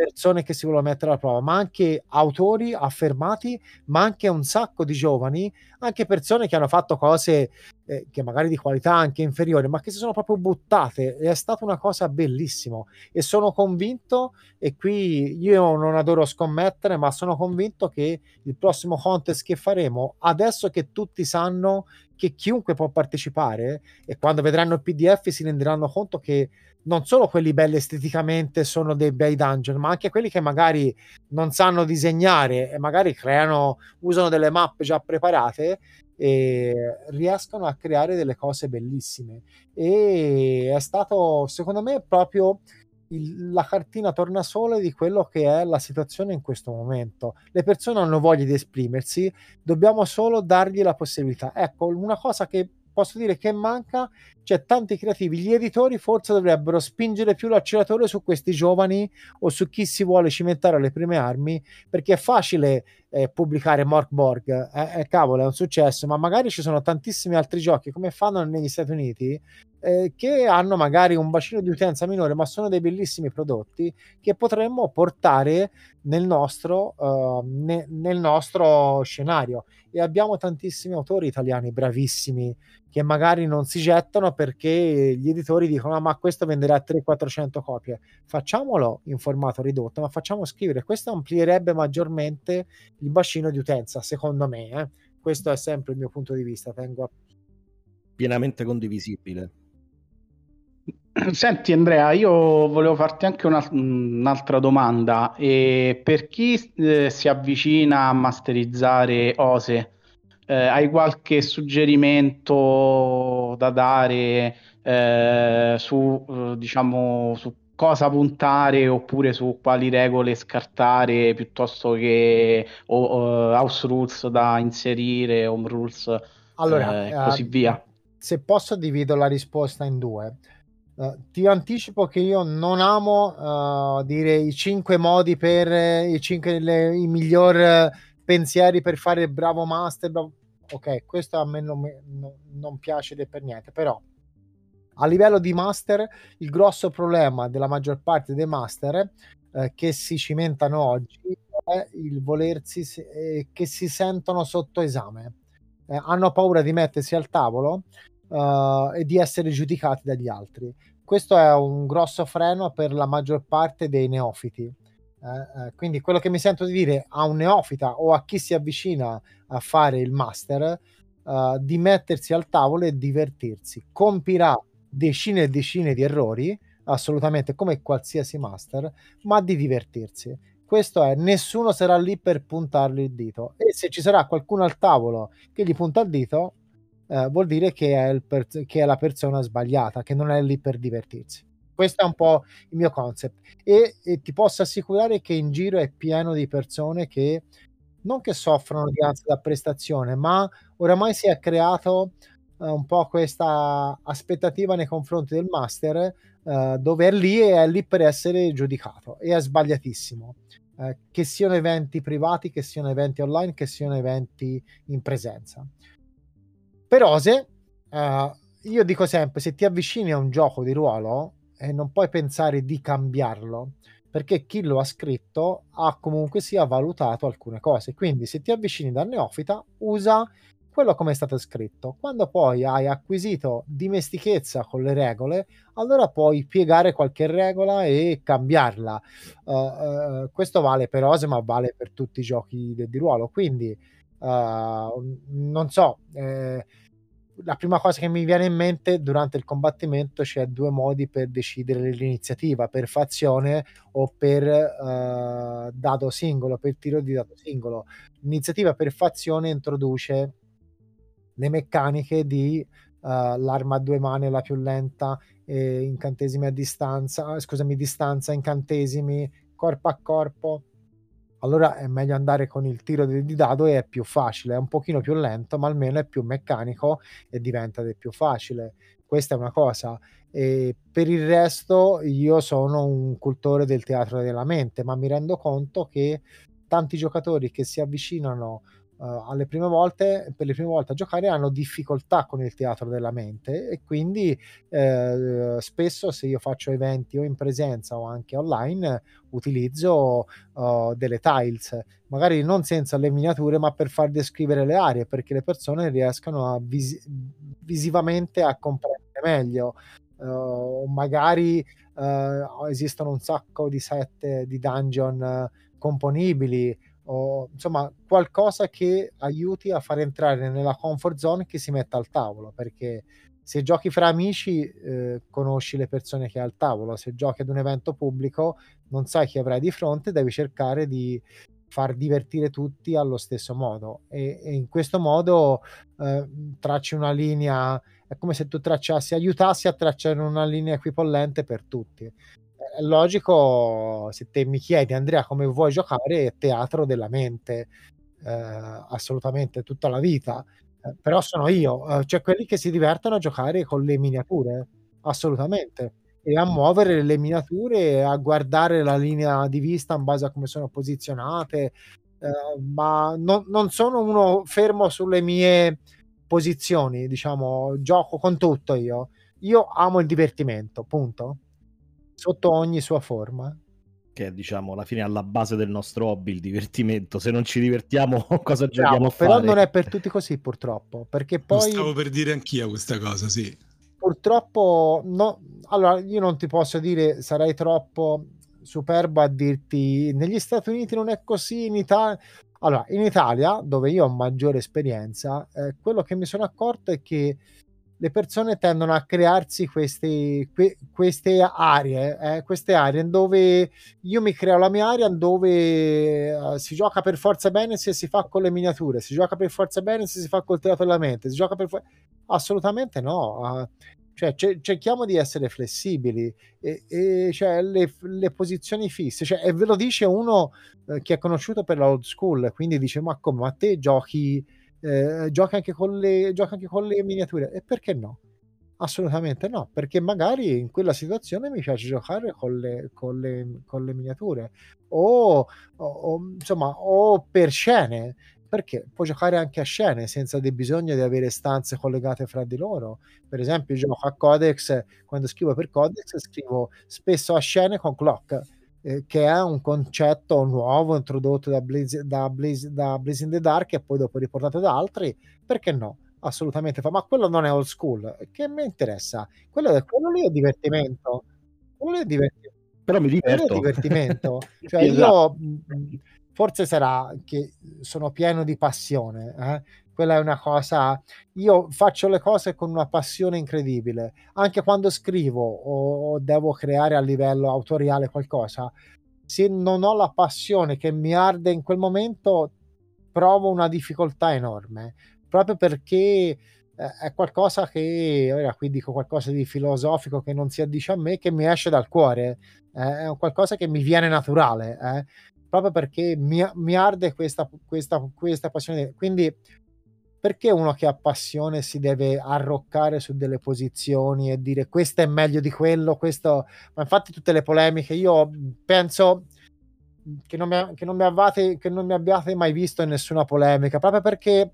persone che si volevano mettere alla prova, ma anche autori affermati, ma anche un sacco di giovani, anche persone che hanno fatto cose eh, che magari di qualità anche inferiore, ma che si sono proprio buttate. È stata una cosa bellissima. E sono convinto, e qui io non adoro scommettere, ma sono convinto che il prossimo contest che faremo, adesso che tutti sanno che chiunque può partecipare, e quando vedranno il PDF si renderanno conto che non solo quelli belli esteticamente sono dei bei dungeon, ma anche quelli che magari non sanno disegnare e magari creano, usano delle mappe già preparate e riescono a creare delle cose bellissime. E è stato, secondo me, proprio il, la cartina tornasole di quello che è la situazione in questo momento. Le persone hanno voglia di esprimersi, dobbiamo solo dargli la possibilità. Ecco, una cosa che posso dire che manca, c'è tanti creativi, gli editori forse dovrebbero spingere più l'acceleratore su questi giovani o su chi si vuole cimentare alle prime armi, perché è facile eh, pubblicare Mork Borg, eh, eh, cavolo è un successo, ma magari ci sono tantissimi altri giochi come fanno negli Stati Uniti eh, che hanno magari un bacino di utenza minore, ma sono dei bellissimi prodotti che potremmo portare nel nostro, uh, ne, nel nostro scenario. E abbiamo tantissimi autori italiani bravissimi che magari non si gettano perché gli editori dicono ah, ma questo venderà 300-400 copie facciamolo in formato ridotto ma facciamo scrivere questo amplierebbe maggiormente il bacino di utenza secondo me eh. questo è sempre il mio punto di vista tengo a... pienamente condivisibile Senti Andrea, io volevo farti anche una, un'altra domanda. E per chi eh, si avvicina a masterizzare Ose, eh, hai qualche suggerimento da dare eh, su, eh, diciamo, su cosa puntare oppure su quali regole scartare piuttosto che o, o, house rules da inserire, home rules allora, e così uh, via? Se posso divido la risposta in due. Uh, ti anticipo che io non amo uh, dire i cinque modi per uh, i cinque le, i miglior pensieri per fare il bravo master. Bravo... Ok, questo a me non, non, non piace per niente, però a livello di master il grosso problema della maggior parte dei master eh, che si cimentano oggi è il volersi eh, che si sentono sotto esame. Eh, hanno paura di mettersi al tavolo e di essere giudicati dagli altri questo è un grosso freno per la maggior parte dei neofiti. Eh, eh, quindi quello che mi sento di dire a un neofita o a chi si avvicina a fare il master eh, di mettersi al tavolo e divertirsi. Compirà decine e decine di errori, assolutamente come qualsiasi master, ma di divertirsi. Questo è, nessuno sarà lì per puntargli il dito. E se ci sarà qualcuno al tavolo che gli punta il dito, eh, vuol dire che è, per- che è, la persona sbagliata, che non è lì per divertirsi. Questo è un po' il mio concept. E, e ti posso assicurare che in giro è pieno di persone che non che soffrono di ansia da prestazione, ma oramai si è creato uh, un po' questa aspettativa nei confronti del master, uh, dove è lì e è lì per essere giudicato e è sbagliatissimo. Uh, che siano eventi privati, che siano eventi online, che siano eventi in presenza. Per Ose, uh, io dico sempre, se ti avvicini a un gioco di ruolo eh, non puoi pensare di cambiarlo, perché chi lo ha scritto ha comunque sia valutato alcune cose. Quindi se ti avvicini dal neofita, usa quello come è stato scritto. Quando poi hai acquisito dimestichezza con le regole, allora puoi piegare qualche regola e cambiarla. Uh, uh, questo vale per Ose, ma vale per tutti i giochi di, di ruolo. Quindi Uh, non so, eh, la prima cosa che mi viene in mente durante il combattimento c'è due modi per decidere l'iniziativa, per fazione o per uh, dado singolo, per tiro di dado singolo. L'iniziativa per fazione introduce le meccaniche di uh, l'arma a due mani la più lenta, eh, incantesimi a distanza, scusami, distanza, incantesimi, corpo a corpo, allora è meglio andare con il tiro di dado e è più facile, è un pochino più lento, ma almeno è più meccanico e diventa più facile. Questa è una cosa. E per il resto io sono un cultore del teatro della mente, ma mi rendo conto che tanti giocatori che si avvicinano uh, alle prime volte, per le prime volte a giocare, hanno difficoltà con il teatro della mente e quindi eh, spesso se io faccio eventi o in presenza o anche online utilizzo uh, delle tiles, magari non senza le miniature, ma per far descrivere le aree, perché le persone riescano a vis- visivamente a comprendere meglio. Uh, magari esistono un sacco di set di dungeon componibili o insomma qualcosa che aiuti a far entrare nella comfort zone che si metta al tavolo perché se giochi fra amici eh, conosci le persone che hai al tavolo. Se giochi ad un evento pubblico non sai chi avrai di fronte devi cercare di far divertire tutti allo stesso modo. E, e in questo modo eh, tracci una linea è come se tu tracciassi aiutassi a tracciare una linea equipollente per tutti è logico, se te mi chiedi Andrea come vuoi giocare, teatro della mente, eh, assolutamente tutta la vita, eh, però sono io, eh, cioè quelli che si divertono a giocare con le miniature, assolutamente, e a muovere le miniature, a guardare la linea di vista in base a come sono posizionate, eh, ma no, non sono uno fermo sulle mie posizioni, diciamo, gioco con tutto io. Io amo il divertimento, punto sotto ogni sua forma. Che è, diciamo, alla fine alla base del nostro hobby, il divertimento. Se non ci divertiamo, cosa Bravo, giochiamo a fare? Però non è per tutti così, purtroppo. Perché poi... Lo stavo per dire anch'io questa cosa, sì. Purtroppo, no. Allora, io non ti posso dire, sarei troppo superbo a dirti negli Stati Uniti non è così, in Italia... Allora, in Italia, dove io ho maggiore esperienza, eh, quello che mi sono accorto è che le persone tendono a crearsi queste, que, queste aree, eh, queste aree dove io mi creo la mia area dove uh, si gioca per forza bene se si fa con le miniature, si gioca per forza bene se si fa col teatro della mente, si gioca per forza... Assolutamente no. Uh, cioè, c- cerchiamo di essere flessibili e, e cioè, le, le, posizioni fisse. Cioè, e ve lo dice uno eh, che è conosciuto per la old school, quindi dice: Ma come? Ma te giochi eh, gioca, anche con le, gioca anche con le miniature. E perché no? Assolutamente no, perché magari in quella situazione mi piace giocare con le, con le, con le miniature o, o, o, insomma o per scene perché puoi giocare anche a scene senza bisogno di avere stanze collegate fra di loro. Per esempio, io gioco a Codex, quando scrivo per Codex scrivo spesso a scene con clock, eh, che è un concetto nuovo introdotto da, Blaze, da, Blaze, da Blaze in the Dark e poi dopo riportato da altri. Perché no? Assolutamente fa, ma quello non è old school. Che mi interessa? Quello, quello lì è divertimento. Quello lì è divertimento. Però mi diverto. È divertimento. cioè, esatto. io forse sarà che sono pieno di passione. Eh? Quella è una cosa. Io faccio le cose con una passione incredibile. Anche quando scrivo o, devo creare a livello autoriale qualcosa, se non ho la passione che mi arde in quel momento, provo una difficoltà enorme. Proprio perché eh, è qualcosa che, ora qui dico qualcosa di filosofico che non si addice a me, che mi esce dal cuore, eh, è qualcosa che mi viene naturale. Eh proprio perché mi, mi arde questa, questa, questa passione. Quindi perché uno che ha passione si deve arroccare su delle posizioni e dire questo è meglio di quello, questo... Ma infatti tutte le polemiche, io penso che non mi, che non mi, avate, che non mi abbiate mai visto in nessuna polemica, proprio perché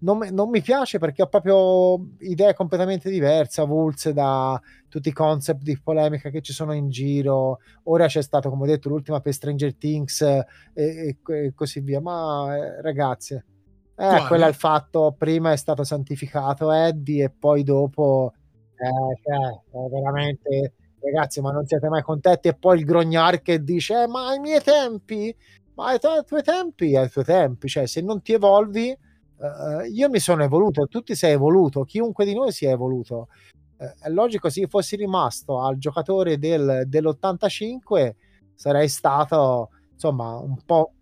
non, non, mi piace perché ho proprio idee completamente diverse, avulse da tutti i concept di polemica che ci sono in giro. Ora c'è stato, come ho detto, l'ultima per Stranger Things e, e, e così via. Ma eh, ragazzi, eh, quello è il fatto. Prima è stato santificato Eddie e poi dopo, eh, cioè, veramente, ragazzi, ma non siete mai contenti? E poi il grognar che dice, eh, ma ai miei tempi, ma ai, tu- ai tuoi tempi, ai tuoi tempi, cioè se non ti evolvi Uh, io mi sono evoluto, tu ti sei evoluto, chiunque di noi si è evoluto. Uh, è logico, se io fossi rimasto al giocatore del, dell'85, sarei stato insomma un po'.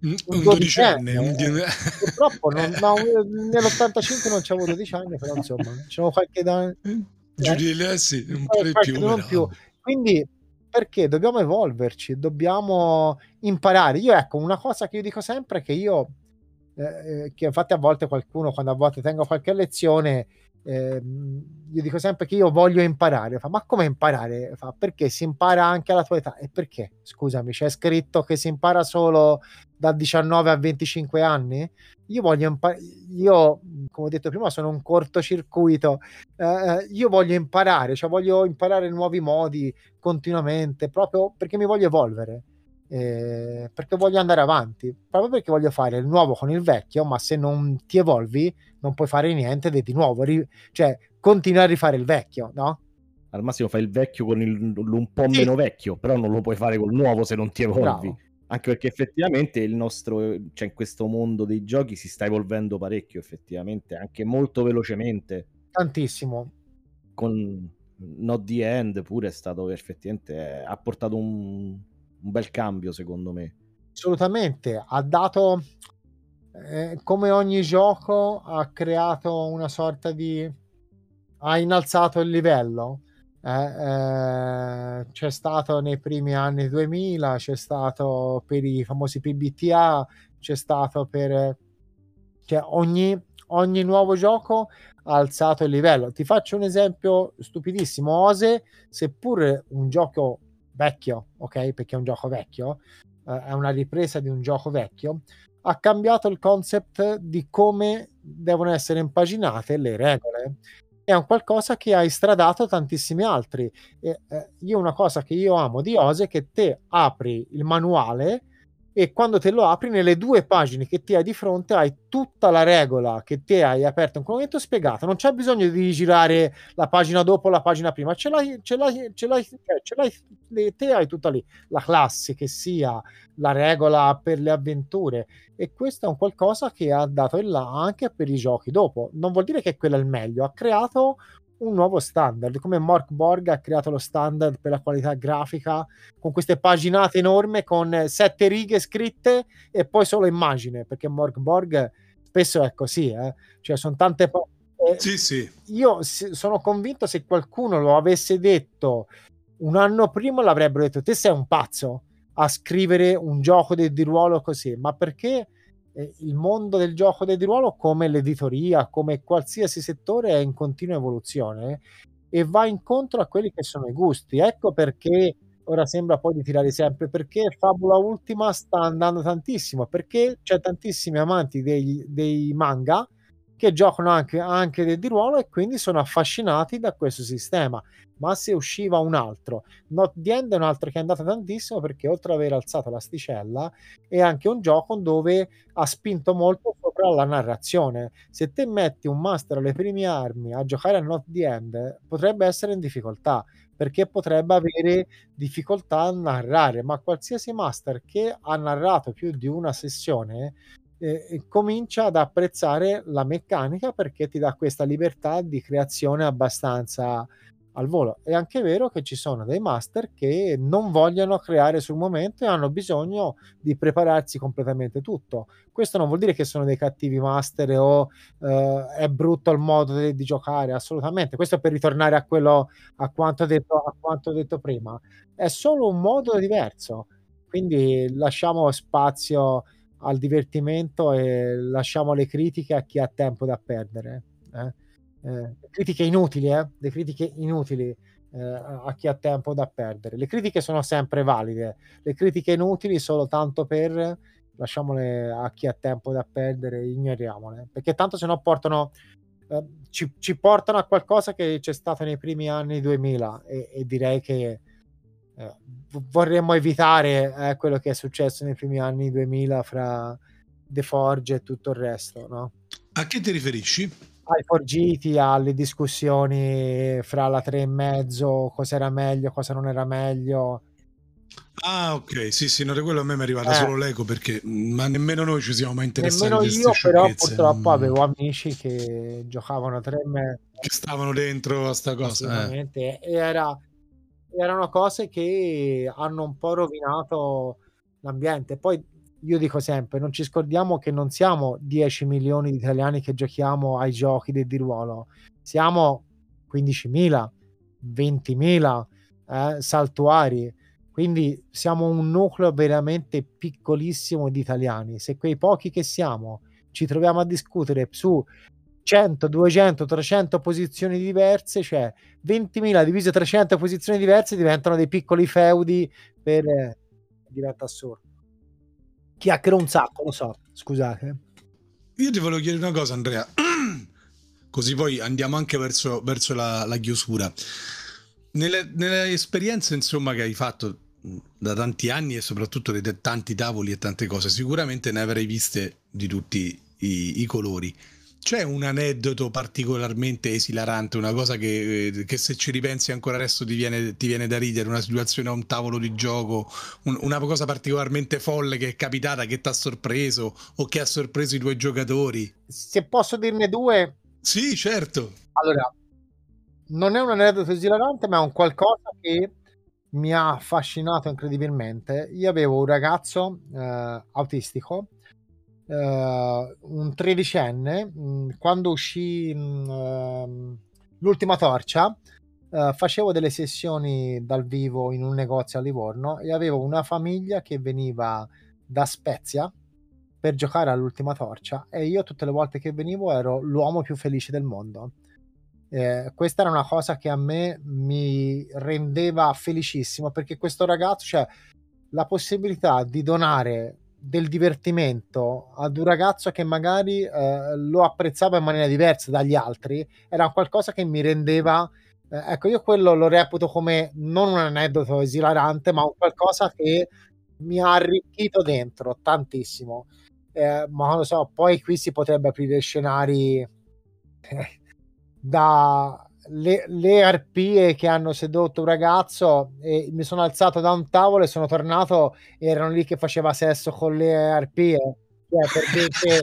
Un, un dodicenne, un eh, purtroppo non, no, nell'85 non c'avevo 12 anni, però insomma, c'avevo qualche da, eh, sì, un po' di più, non più. Quindi perché dobbiamo evolverci, dobbiamo imparare. Io ecco, una cosa che io dico sempre è che io eh, eh, che infatti a volte qualcuno quando a volte tengo qualche lezione eh, io dico sempre che io voglio imparare. Fa, ma come imparare? Fa, perché si impara anche alla tua età. E perché? scusami c'è scritto che si impara solo da 19 a 25 anni? Io voglio imparare io come ho detto prima sono un cortocircuito. Eh, eh, io voglio imparare cioè voglio imparare nuovi modi continuamente proprio perché mi voglio evolvere eh, perché voglio andare avanti, proprio perché voglio fare il nuovo con il vecchio, ma se non ti evolvi non puoi fare niente di nuovo, ri- cioè continui a rifare il vecchio, no? Al massimo fai il vecchio con il, un po' sì. meno vecchio, però non lo puoi fare col nuovo se non ti evolvi. Bravo. Anche perché effettivamente il nostro, cioè in questo mondo dei giochi si sta evolvendo parecchio, effettivamente, anche molto velocemente. Tantissimo. Con Not the End pure è stato effettivamente, ha portato un, un bel cambio secondo me. Assolutamente, ha dato, eh, come ogni gioco, ha creato una sorta di... ha innalzato il livello. Eh, eh, c'è stato nei primi anni 2000, c'è stato per i famosi PBTA, c'è stato per... Cioè, ogni, ogni nuovo gioco ha alzato il livello. Ti faccio un esempio stupidissimo. Ose, seppur un gioco vecchio, ok? Perché è un gioco vecchio, eh, è una ripresa di un gioco vecchio, ha cambiato il concept di come devono essere impaginate le regole. È un qualcosa che ha istradato tantissimi altri. E, eh, io una cosa che io amo di Ose è che te apri il manuale e quando te lo apri nelle due pagine che ti hai di fronte hai tutta la regola che te hai aperto in quel momento spiegata. Non c'è bisogno di girare la pagina dopo la pagina prima. Ce l'hai, ce l'hai, ce l'hai, cioè, ce l'hai te hai tutta lì. La classe che sia la regola per le avventure. E questo è un qualcosa che ha dato il là anche per i giochi dopo. Non vuol dire che quello è il meglio. Ha creato un nuovo standard, come Mark Borg ha creato lo standard per la qualità grafica con queste paginate enorme con sette righe scritte e poi solo immagine, perché Mark Borg spesso è così, eh? cioè sono tante pa- eh, sì, sì. Io sono convinto se qualcuno lo avesse detto un anno prima l'avrebbero detto te sei un pazzo a scrivere un gioco di, di ruolo così, ma perché eh, il mondo del gioco del ruolo, come l'editoria, come qualsiasi settore, è in continua evoluzione e va incontro a quelli che sono i gusti. Ecco perché ora sembra poi di tirare sempre perché Fabula Ultima sta andando tantissimo perché c'è tantissimi amanti dei, dei manga che giocano anche, anche di ruolo e quindi sono affascinati da questo sistema. Ma se usciva un altro, Not the End è un altro che è andato tantissimo perché oltre ad aver alzato l'asticella è anche un gioco dove ha spinto molto sopra la narrazione. Se te metti un master alle prime armi a giocare a Not the End, potrebbe essere in difficoltà perché potrebbe avere difficoltà a narrare, ma qualsiasi master che ha narrato più di una sessione eh, comincia ad apprezzare la meccanica perché ti dà questa libertà di creazione abbastanza al volo. È anche vero che ci sono dei master che non vogliono creare sul momento e hanno bisogno di prepararsi completamente tutto. Questo non vuol dire che sono dei cattivi master o uh, è brutto il modo di, di, giocare, assolutamente. Questo per ritornare a quello a quanto detto, a quanto detto prima. È solo un modo diverso. Quindi lasciamo spazio al divertimento e lasciamo le critiche a chi ha tempo da perdere. Eh? Eh, critiche inutili, eh? le critiche inutili eh, a chi ha tempo da perdere. Le critiche sono sempre valide, le critiche inutili solo tanto per lasciamole a chi ha tempo da perdere, ignoriamole, perché tanto se no portano, eh, ci, ci, portano a qualcosa che c'è stato nei primi anni 2000 e, e direi che eh, vorremmo evitare eh, quello che è successo nei primi anni 2000 fra The Forge e tutto il resto, no? A che ti riferisci? Ai forgiti, alle discussioni fra la 3 e mezzo, cosa era meglio, cosa non era meglio. Ah, ok, sì, sì, no, quello a me mi è arrivata eh. solo l'eco perché ma nemmeno noi ci siamo mai interessati. Nemmeno io, però purtroppo mm. avevo amici che giocavano a 3 e mezzo. Che stavano dentro a sta cosa. Eh. E era erano cose che hanno un po' rovinato l'ambiente. Poi io dico sempre, non ci scordiamo che non siamo 10 milioni di italiani che giochiamo ai giochi di ruolo, siamo 15.000, 20.000 eh, saltuari. Quindi siamo un nucleo veramente piccolissimo di italiani. Se quei pochi che siamo ci troviamo a discutere su 100, 200, 300 posizioni diverse, cioè 20.000 divise 300 posizioni diverse diventano dei piccoli feudi per... Eh, diventa assurdo. Chiacchiero un sacco, lo so, scusate. Io ti volevo chiedere una cosa, Andrea, così poi andiamo anche verso, verso la, la, chiusura. Nelle, nelle esperienze, insomma, che hai fatto da tanti anni e soprattutto di tanti tavoli e tante cose, sicuramente ne avrei viste di tutti i, i colori c'è un aneddoto particolarmente esilarante, una cosa che, eh, che se ci ripensi ancora adesso ti viene, ti viene, da ridere, una situazione a un tavolo di gioco, un, una cosa particolarmente folle che è capitata, che ti ha sorpreso o che ha sorpreso i tuoi giocatori? Se posso dirne due? Sì, certo. Allora, non è un aneddoto esilarante, ma è un qualcosa che mi ha affascinato incredibilmente. Io avevo un ragazzo eh, autistico uh, un tredicenne, mh, mm, quando uscì mh, uh, l'ultima torcia, uh, facevo delle sessioni dal vivo in un negozio a Livorno e avevo una famiglia che veniva da Spezia per giocare all'ultima torcia e io tutte le volte che venivo ero l'uomo più felice del mondo. Eh, questa era una cosa che a me mi rendeva felicissimo perché questo ragazzo, cioè la possibilità di donare del divertimento ad un ragazzo che magari eh, lo apprezzava in maniera diversa dagli altri era qualcosa che mi rendeva eh, ecco io quello lo reputo come non un aneddoto esilarante ma un qualcosa che mi ha arricchito dentro tantissimo. Eh, ma non lo so poi qui si potrebbe aprire scenari eh, da le, le, arpie che hanno sedotto un ragazzo e mi sono alzato da un tavolo e sono tornato e erano lì che faceva sesso con le arpie. Cioè, perché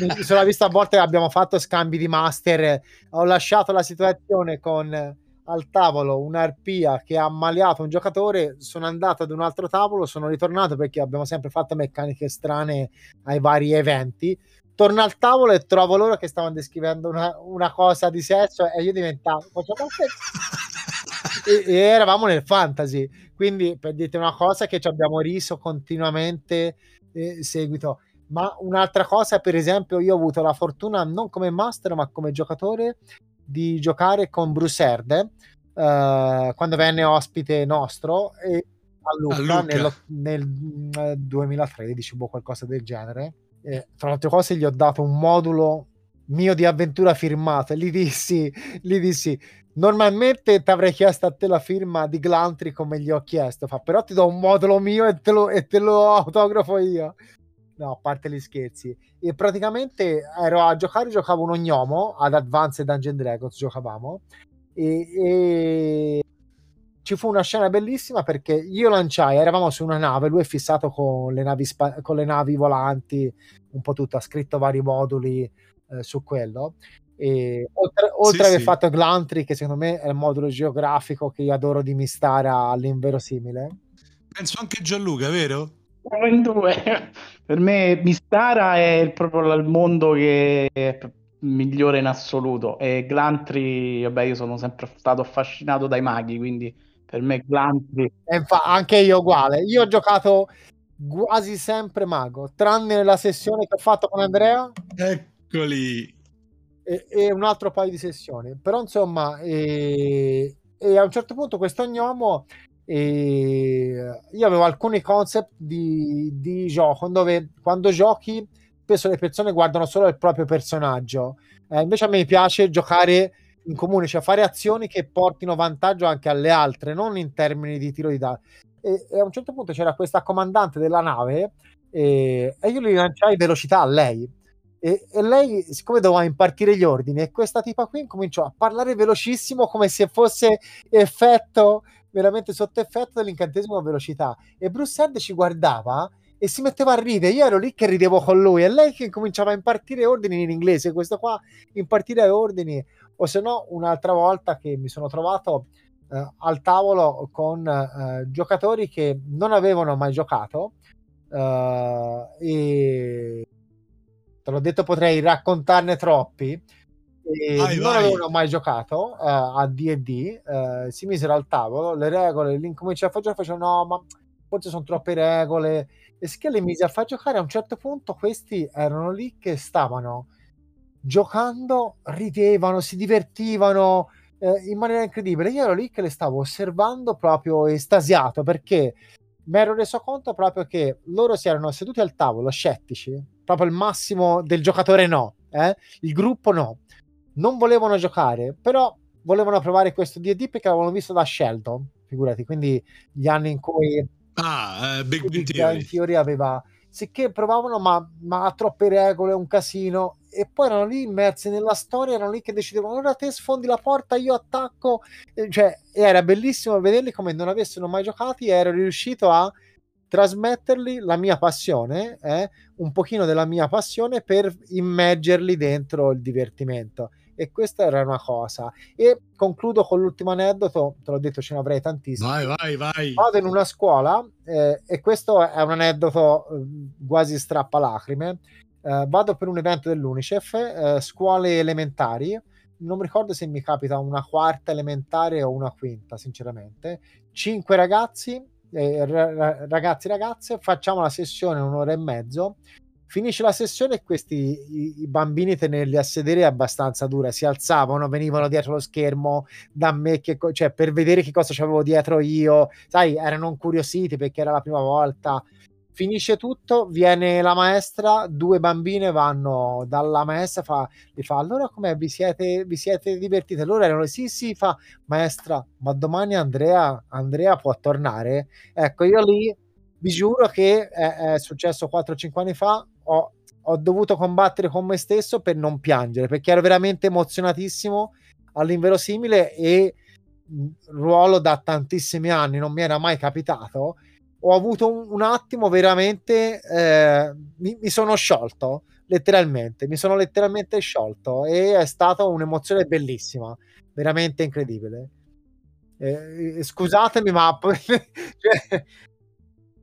mi sono visto a volte abbiamo fatto scambi di master ho lasciato la situazione con al tavolo un'arpia che ha ammaliato un giocatore sono andato ad un altro tavolo sono ritornato perché abbiamo sempre fatto meccaniche strane ai vari eventi torno al tavolo e trovo loro che stavano descrivendo una, una cosa di sesso e io diventavo e, e, eravamo nel fantasy quindi per dirti una cosa che ci abbiamo riso continuamente eh, seguito. Ma un'altra cosa, per esempio, io ho avuto la fortuna non come master, ma come giocatore di giocare con Bruce Erde uh, quando venne ospite nostro e a Lucca, a Lucca. Nel, nel 2013 boh, qualcosa del genere. E, tra le altre cose, gli ho dato un modulo mio di avventura firmato e gli dissi, gli dissi normalmente ti avrei chiesto a te la firma di Glantry come gli ho chiesto, fa, però ti do un modulo mio e te lo, e te lo autografo io. No, a parte gli scherzi. E praticamente ero a giocare, giocavo un ognomo ad Advanced Dungeon Dragons, giocavamo. E, e, ci fu una scena bellissima perché io lanciai, eravamo su una nave, lui è fissato con le navi, spa- con le navi volanti, un po' tutto, ha scritto vari moduli eh, su quello. E oltre, oltre sì, aver sì. fatto Glantry, che secondo me è il modulo geografico che io adoro di Mistara all'inverosimile. Penso anche Gianluca, vero? in due. per me Mistara è il, proprio il mondo che è migliore in assoluto e Glantry, vabbè io sono sempre stato affascinato dai maghi, quindi per me Glantry... Infa- anche io uguale, io ho giocato quasi sempre mago, tranne la sessione che ho fatto con Andrea. Eccoli! E, e un altro paio di sessioni, però insomma... E, e a un certo punto questo gnomo e io avevo alcuni concept di, di, gioco dove quando giochi spesso le persone guardano solo il proprio personaggio. Eh, invece a me piace giocare in comune, cioè fare azioni che portino vantaggio anche alle altre, non in termini di tiro di dati. E, e, a un certo punto c'era questa comandante della nave e, e io gli lanciai velocità a lei. E, e, lei, siccome doveva impartire gli ordini, e questa tipa qui cominciò a parlare velocissimo come se fosse effetto veramente sotto effetto dell'incantesimo a velocità. E Bruce Head ci guardava e si metteva a ridere. Io ero lì che ridevo con lui e lei che cominciava a impartire ordini in inglese. Questo qua impartire ordini, o se no, un'altra volta che mi sono trovato eh, al tavolo con eh, giocatori che non avevano mai giocato. Eh, e te l'ho detto, potrei raccontarne troppi vai, non vai. avevano mai giocato uh, a D&D, eh, si misero al tavolo, le regole, l'incominciò a fare giocare, facevano no, ma forse sono troppe regole, e le mise a far giocare, a un certo punto questi erano lì che stavano giocando, ridevano, si divertivano eh, in maniera incredibile. Io ero lì che le stavo osservando proprio estasiato perché mi ero reso conto proprio che loro si erano seduti al tavolo scettici, proprio il massimo del giocatore no, eh? il gruppo no non volevano giocare, però volevano provare questo D&D perché l'avevano visto da Sheldon, figurati, quindi gli anni in cui ah, uh, Big Bang Theory. Theory aveva sicché provavano ma, ma ha troppe regole, un casino e poi erano lì immersi nella storia, erano lì che decidevano ora te sfondi la porta, io attacco, cioè era bellissimo vederli come non avessero mai giocati e ero riuscito a trasmetterli la mia passione, eh, un pochino della mia passione per immergerli dentro il divertimento e questa era una cosa. E concludo con l'ultimo aneddoto, te l'ho detto ce ne avrei tantissimi. Vai, vai, vai. Vado in una scuola eh, e questo è un aneddoto eh, quasi strappalacrime. Eh, vado per un evento dell'UNICEF, eh, scuole elementari, non mi ricordo se mi capita una quarta elementare o una quinta, sinceramente. Cinque ragazzi, eh, ragazzi ragazze, facciamo la sessione un'ora e mezzo Finisce la sessione e questi i, i bambini tenerli a sedere è abbastanza dura. Si alzavano, venivano dietro lo schermo da me, che, cioè per vedere che cosa c'avevo dietro io. Sai, erano incuriositi perché era la prima volta. Finisce tutto, viene la maestra, due bambine vanno dalla maestra, fa, gli fa allora come vi siete, vi siete divertite? Loro erano sì sì, fa maestra, ma domani Andrea, Andrea può tornare? Ecco, io lì vi giuro che è, è successo 4-5 anni fa, ho, ho dovuto combattere con me stesso per non piangere, perché ero veramente emozionatissimo all'inverosimile e ruolo da tantissimi anni, non mi era mai capitato. Ho avuto un, un attimo veramente, eh, mi, mi, sono sciolto letteralmente, mi sono letteralmente sciolto e è stata un'emozione bellissima, veramente incredibile. Eh, scusatemi, ma cioè,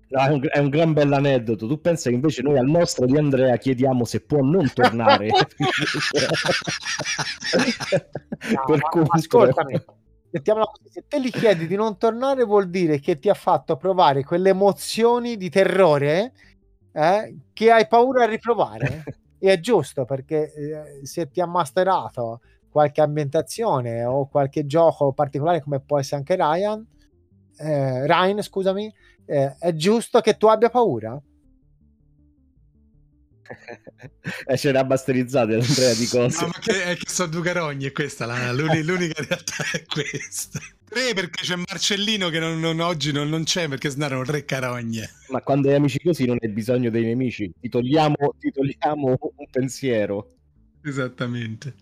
è un, è un gran bell'aneddoto. Tu pensa che invece noi al nostro di Andrea chiediamo se può non tornare. no, per ma, ascoltami, mettiamola così, se te gli chiedi di non tornare vuol dire che ti ha fatto provare quelle emozioni di terrore eh, che hai paura a riprovare. e è giusto perché eh, se ti ha masterato qualche ambientazione o qualche gioco particolare come può essere anche Ryan, eh, Ryan, scusami, eh, è giusto che tu abbia paura. Eh, ce l'ha basterizzate Andrea di cose. No, ma che, è che sono due carogne, questa la, l'unica realtà è questa. Tre perché c'è Marcellino che non, non, oggi non, non, c'è perché erano tre carogne. Ma quando hai amici così non hai bisogno dei nemici, ti togliamo, ti togliamo un pensiero. Esattamente.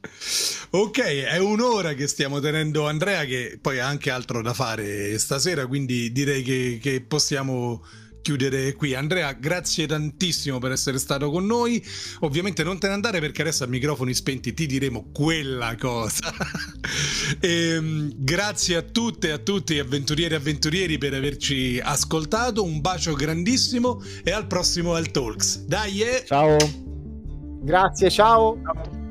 Ok, è un'ora che stiamo tenendo Andrea che poi ha anche altro da fare stasera, quindi direi che, che possiamo chiudere qui. Andrea, grazie tantissimo per essere stato con noi. Ovviamente non te ne andare perché adesso a microfoni spenti ti diremo quella cosa. e, ehm, grazie a tutte e a tutti, avventurieri e avventurieri, per averci ascoltato. Un bacio grandissimo e al prossimo Al Talks. Dai, eh! Ciao! Grazie, ciao.